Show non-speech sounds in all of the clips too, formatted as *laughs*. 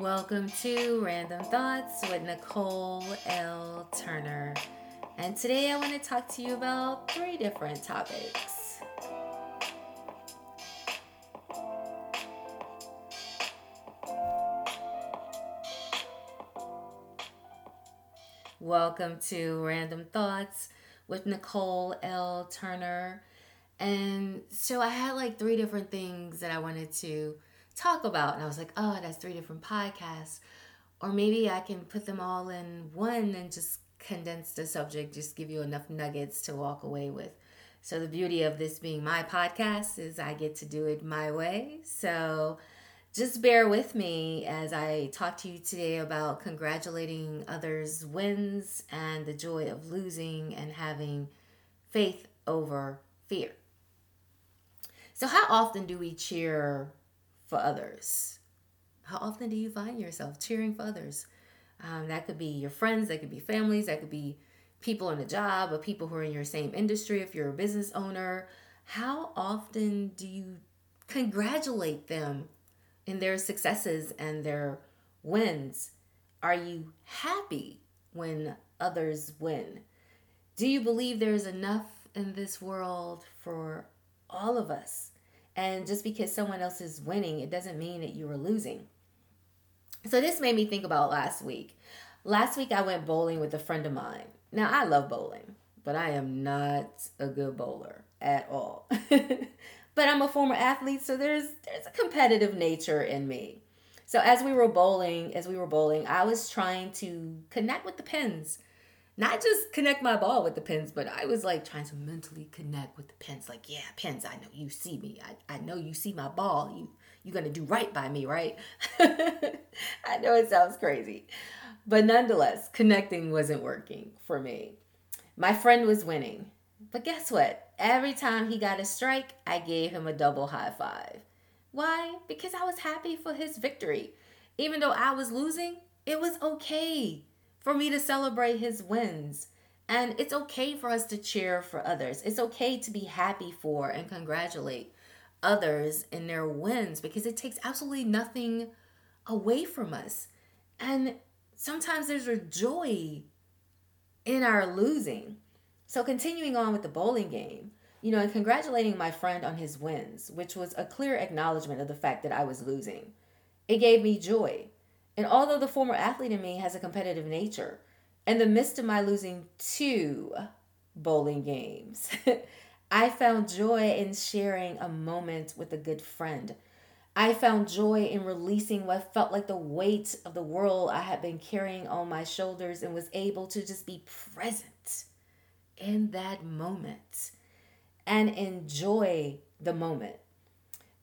Welcome to Random Thoughts with Nicole L. Turner. And today I want to talk to you about three different topics. Welcome to Random Thoughts with Nicole L. Turner. And so I had like three different things that I wanted to talk about. And I was like, oh, that's three different podcasts. Or maybe I can put them all in one and just condense the subject, just give you enough nuggets to walk away with. So, the beauty of this being my podcast is I get to do it my way. So, just bear with me as I talk to you today about congratulating others' wins and the joy of losing and having faith over fear. So, how often do we cheer for others? How often do you find yourself cheering for others? Um, that could be your friends, that could be families, that could be people in a job or people who are in your same industry if you're a business owner. How often do you congratulate them in their successes and their wins? Are you happy when others win? Do you believe there's enough in this world for all of us? And just because someone else is winning, it doesn't mean that you are losing. So this made me think about last week. Last week I went bowling with a friend of mine. Now I love bowling, but I am not a good bowler at all. *laughs* but I'm a former athlete, so there's there's a competitive nature in me. So as we were bowling, as we were bowling, I was trying to connect with the pins not just connect my ball with the pins, but I was like trying to mentally connect with the pins. Like, yeah, pins, I know you see me. I, I know you see my ball. You you're gonna do right by me, right? *laughs* I know it sounds crazy. But nonetheless, connecting wasn't working for me. My friend was winning. But guess what? Every time he got a strike, I gave him a double high five. Why? Because I was happy for his victory. Even though I was losing, it was okay for me to celebrate his wins. And it's okay for us to cheer for others. It's okay to be happy for and congratulate others in their wins because it takes absolutely nothing away from us. And sometimes there's a joy in our losing. So, continuing on with the bowling game, you know, and congratulating my friend on his wins, which was a clear acknowledgement of the fact that I was losing, it gave me joy. And although the former athlete in me has a competitive nature, in the midst of my losing two bowling games, *laughs* I found joy in sharing a moment with a good friend. I found joy in releasing what felt like the weight of the world I had been carrying on my shoulders and was able to just be present in that moment and enjoy the moment.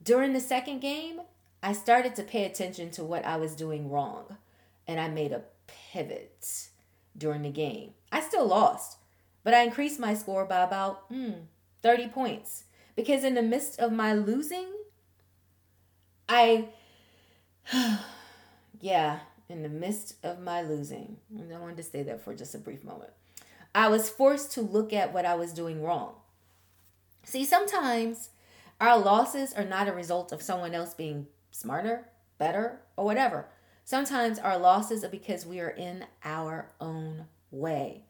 During the second game, I started to pay attention to what I was doing wrong and I made a pivot during the game. I still lost, but I increased my score by about mm, 30 points because in the midst of my losing, I, *sighs* yeah, in the midst of my losing, and I wanted to stay there for just a brief moment, I was forced to look at what I was doing wrong. See, sometimes our losses are not a result of someone else being smarter, better, or whatever. Sometimes our losses are because we are in our own way.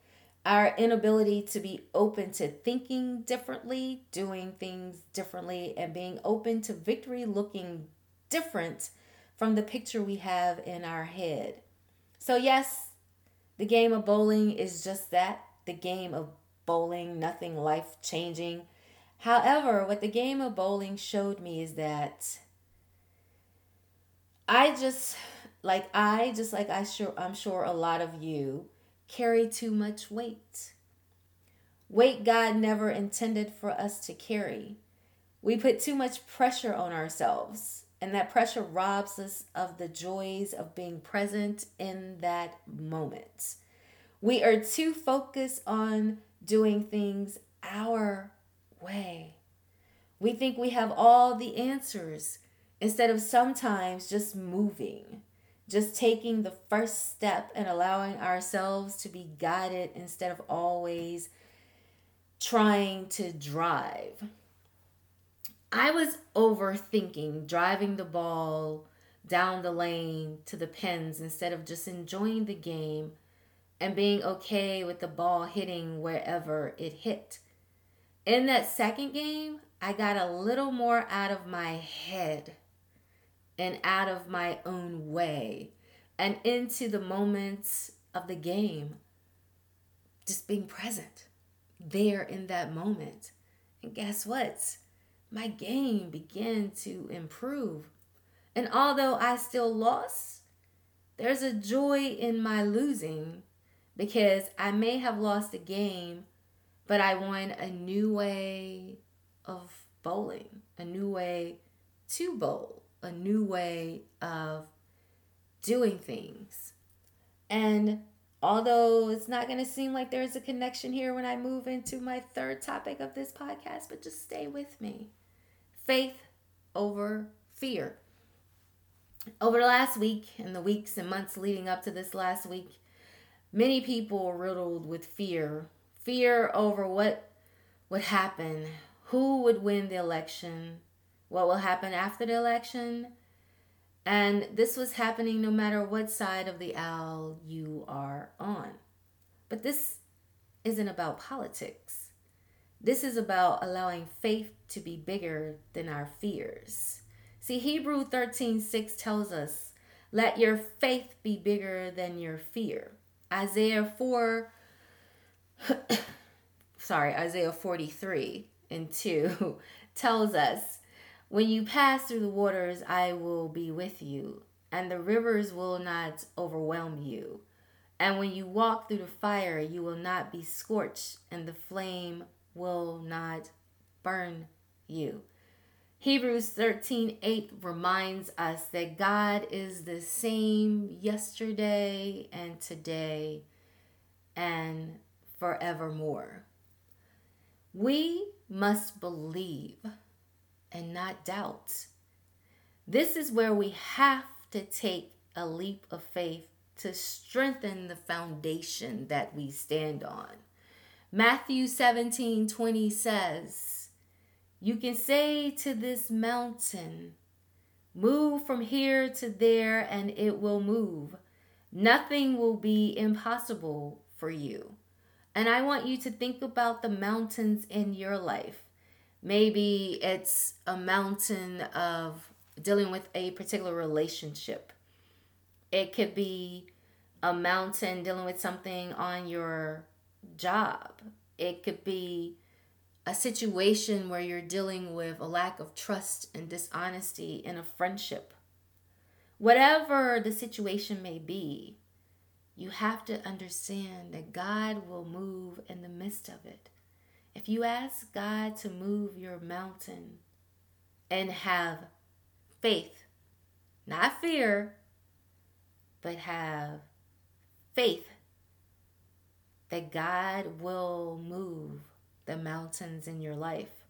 Our inability to be open to thinking differently, doing things differently, and being open to victory looking different from the picture we have in our head. So, yes, the game of bowling is just that the game of bowling, nothing life changing. However, what the game of bowling showed me is that I just like I just like I sure I'm sure a lot of you carry too much weight. Weight God never intended for us to carry. We put too much pressure on ourselves, and that pressure robs us of the joys of being present in that moment. We are too focused on doing things our way. We think we have all the answers instead of sometimes just moving, just taking the first step and allowing ourselves to be guided instead of always trying to drive. I was overthinking driving the ball down the lane to the pins instead of just enjoying the game and being okay with the ball hitting wherever it hit. In that second game, I got a little more out of my head and out of my own way and into the moments of the game. Just being present there in that moment. And guess what? My game began to improve. And although I still lost, there's a joy in my losing because I may have lost a game, but I won a new way of bowling, a new way to bowl, a new way of doing things. And although it's not going to seem like there's a connection here when I move into my third topic of this podcast, but just stay with me. Faith over fear. Over the last week and the weeks and months leading up to this last week, many people riddled with fear fear over what would happen, who would win the election, what will happen after the election. And this was happening no matter what side of the aisle you are on. But this isn't about politics. This is about allowing faith to be bigger than our fears. See, Hebrew 13 6 tells us, Let your faith be bigger than your fear. Isaiah 4, *coughs* sorry, Isaiah 43 and 2 *laughs* tells us, When you pass through the waters, I will be with you, and the rivers will not overwhelm you. And when you walk through the fire, you will not be scorched, and the flame will not burn you. Hebrews 13 8 reminds us that God is the same yesterday and today and forevermore. We must believe and not doubt. This is where we have to take a leap of faith to strengthen the foundation that we stand on. Matthew 17 20 says, you can say to this mountain, Move from here to there, and it will move. Nothing will be impossible for you. And I want you to think about the mountains in your life. Maybe it's a mountain of dealing with a particular relationship, it could be a mountain dealing with something on your job, it could be a situation where you're dealing with a lack of trust and dishonesty in a friendship. Whatever the situation may be, you have to understand that God will move in the midst of it. If you ask God to move your mountain and have faith, not fear, but have faith that God will move the mountains in your life.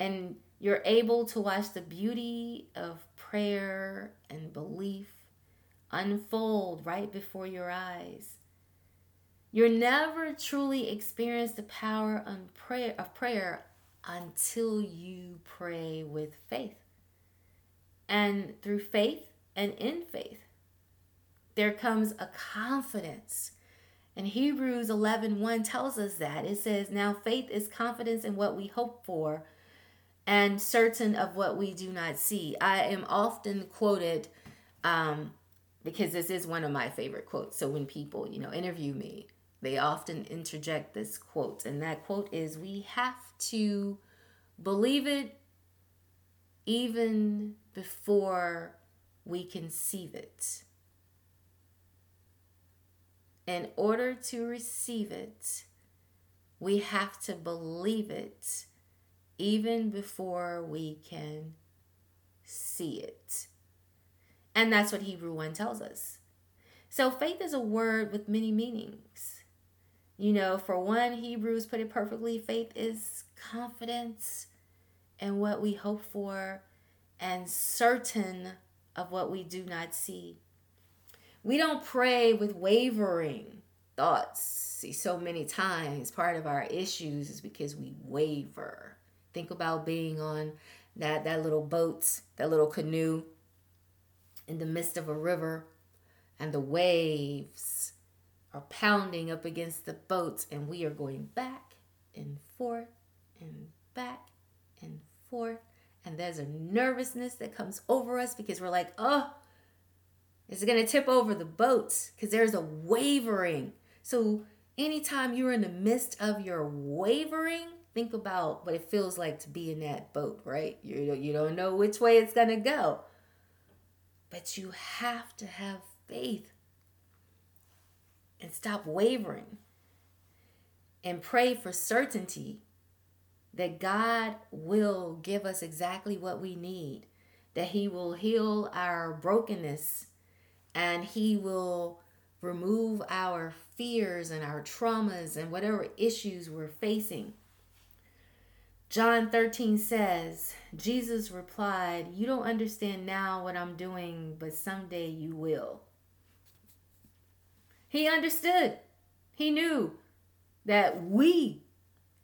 And you're able to watch the beauty of prayer and belief unfold right before your eyes. You'll never truly experience the power of prayer, of prayer until you pray with faith. And through faith and in faith, there comes a confidence and Hebrews 11 1 tells us that. It says, Now faith is confidence in what we hope for and certain of what we do not see. I am often quoted um, because this is one of my favorite quotes. So when people, you know, interview me, they often interject this quote. And that quote is, We have to believe it even before we conceive it in order to receive it, we have to believe it even before we can see it. And that's what Hebrew 1 tells us. So faith is a word with many meanings. You know, for one, Hebrews put it perfectly faith is confidence in what we hope for and certain of what we do not see. We don't pray with wavering thoughts. See, so many times part of our issues is because we waver. Think about being on that that little boat, that little canoe, in the midst of a river and the waves are pounding up against the boats and we are going back and forth and back and forth. And there's a nervousness that comes over us because we're like oh is it going to tip over the boats because there's a wavering. So anytime you're in the midst of your wavering think about what it feels like to be in that boat right? You, you don't know which way it's going to go. But you have to have faith and stop wavering and pray for certainty that God will give us exactly what we need, that He will heal our brokenness and He will remove our fears and our traumas and whatever issues we're facing. John 13 says, Jesus replied, You don't understand now what I'm doing, but someday you will. He understood. He knew that we,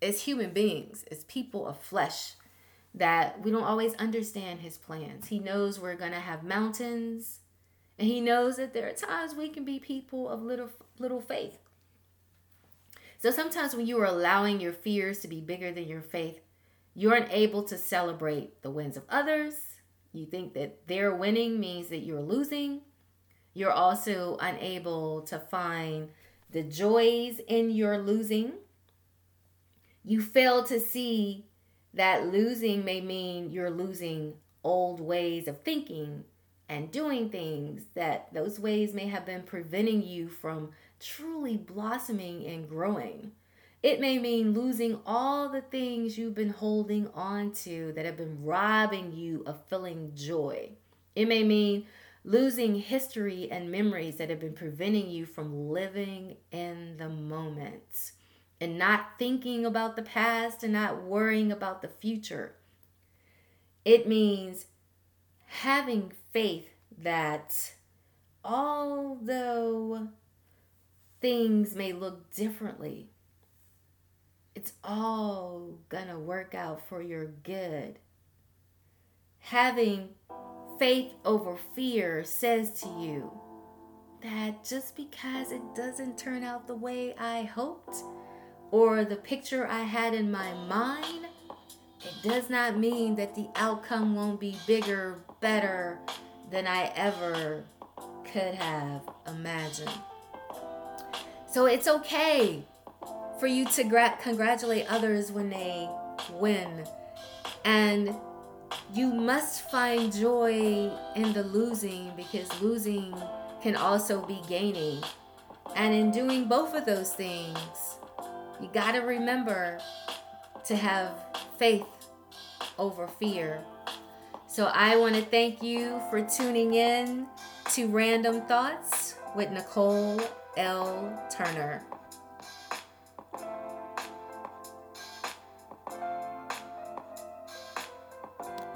as human beings, as people of flesh, that we don't always understand his plans. He knows we're going to have mountains, and he knows that there are times we can be people of little little faith. So sometimes when you are allowing your fears to be bigger than your faith, you aren't able to celebrate the wins of others. You think that their winning means that you're losing. You're also unable to find the joys in your losing. You fail to see that losing may mean you're losing old ways of thinking and doing things, that those ways may have been preventing you from truly blossoming and growing. It may mean losing all the things you've been holding on to that have been robbing you of feeling joy. It may mean losing history and memories that have been preventing you from living in the moment and not thinking about the past and not worrying about the future. It means having faith that although things may look differently, it's all gonna work out for your good. Having faith over fear says to you that just because it doesn't turn out the way I hoped or the picture I had in my mind, it does not mean that the outcome won't be bigger, better than I ever could have imagined. So it's okay for you to gra- congratulate others when they win. And you must find joy in the losing because losing can also be gaining. And in doing both of those things, you got to remember to have faith over fear. So I want to thank you for tuning in to Random Thoughts with Nicole L. Turner.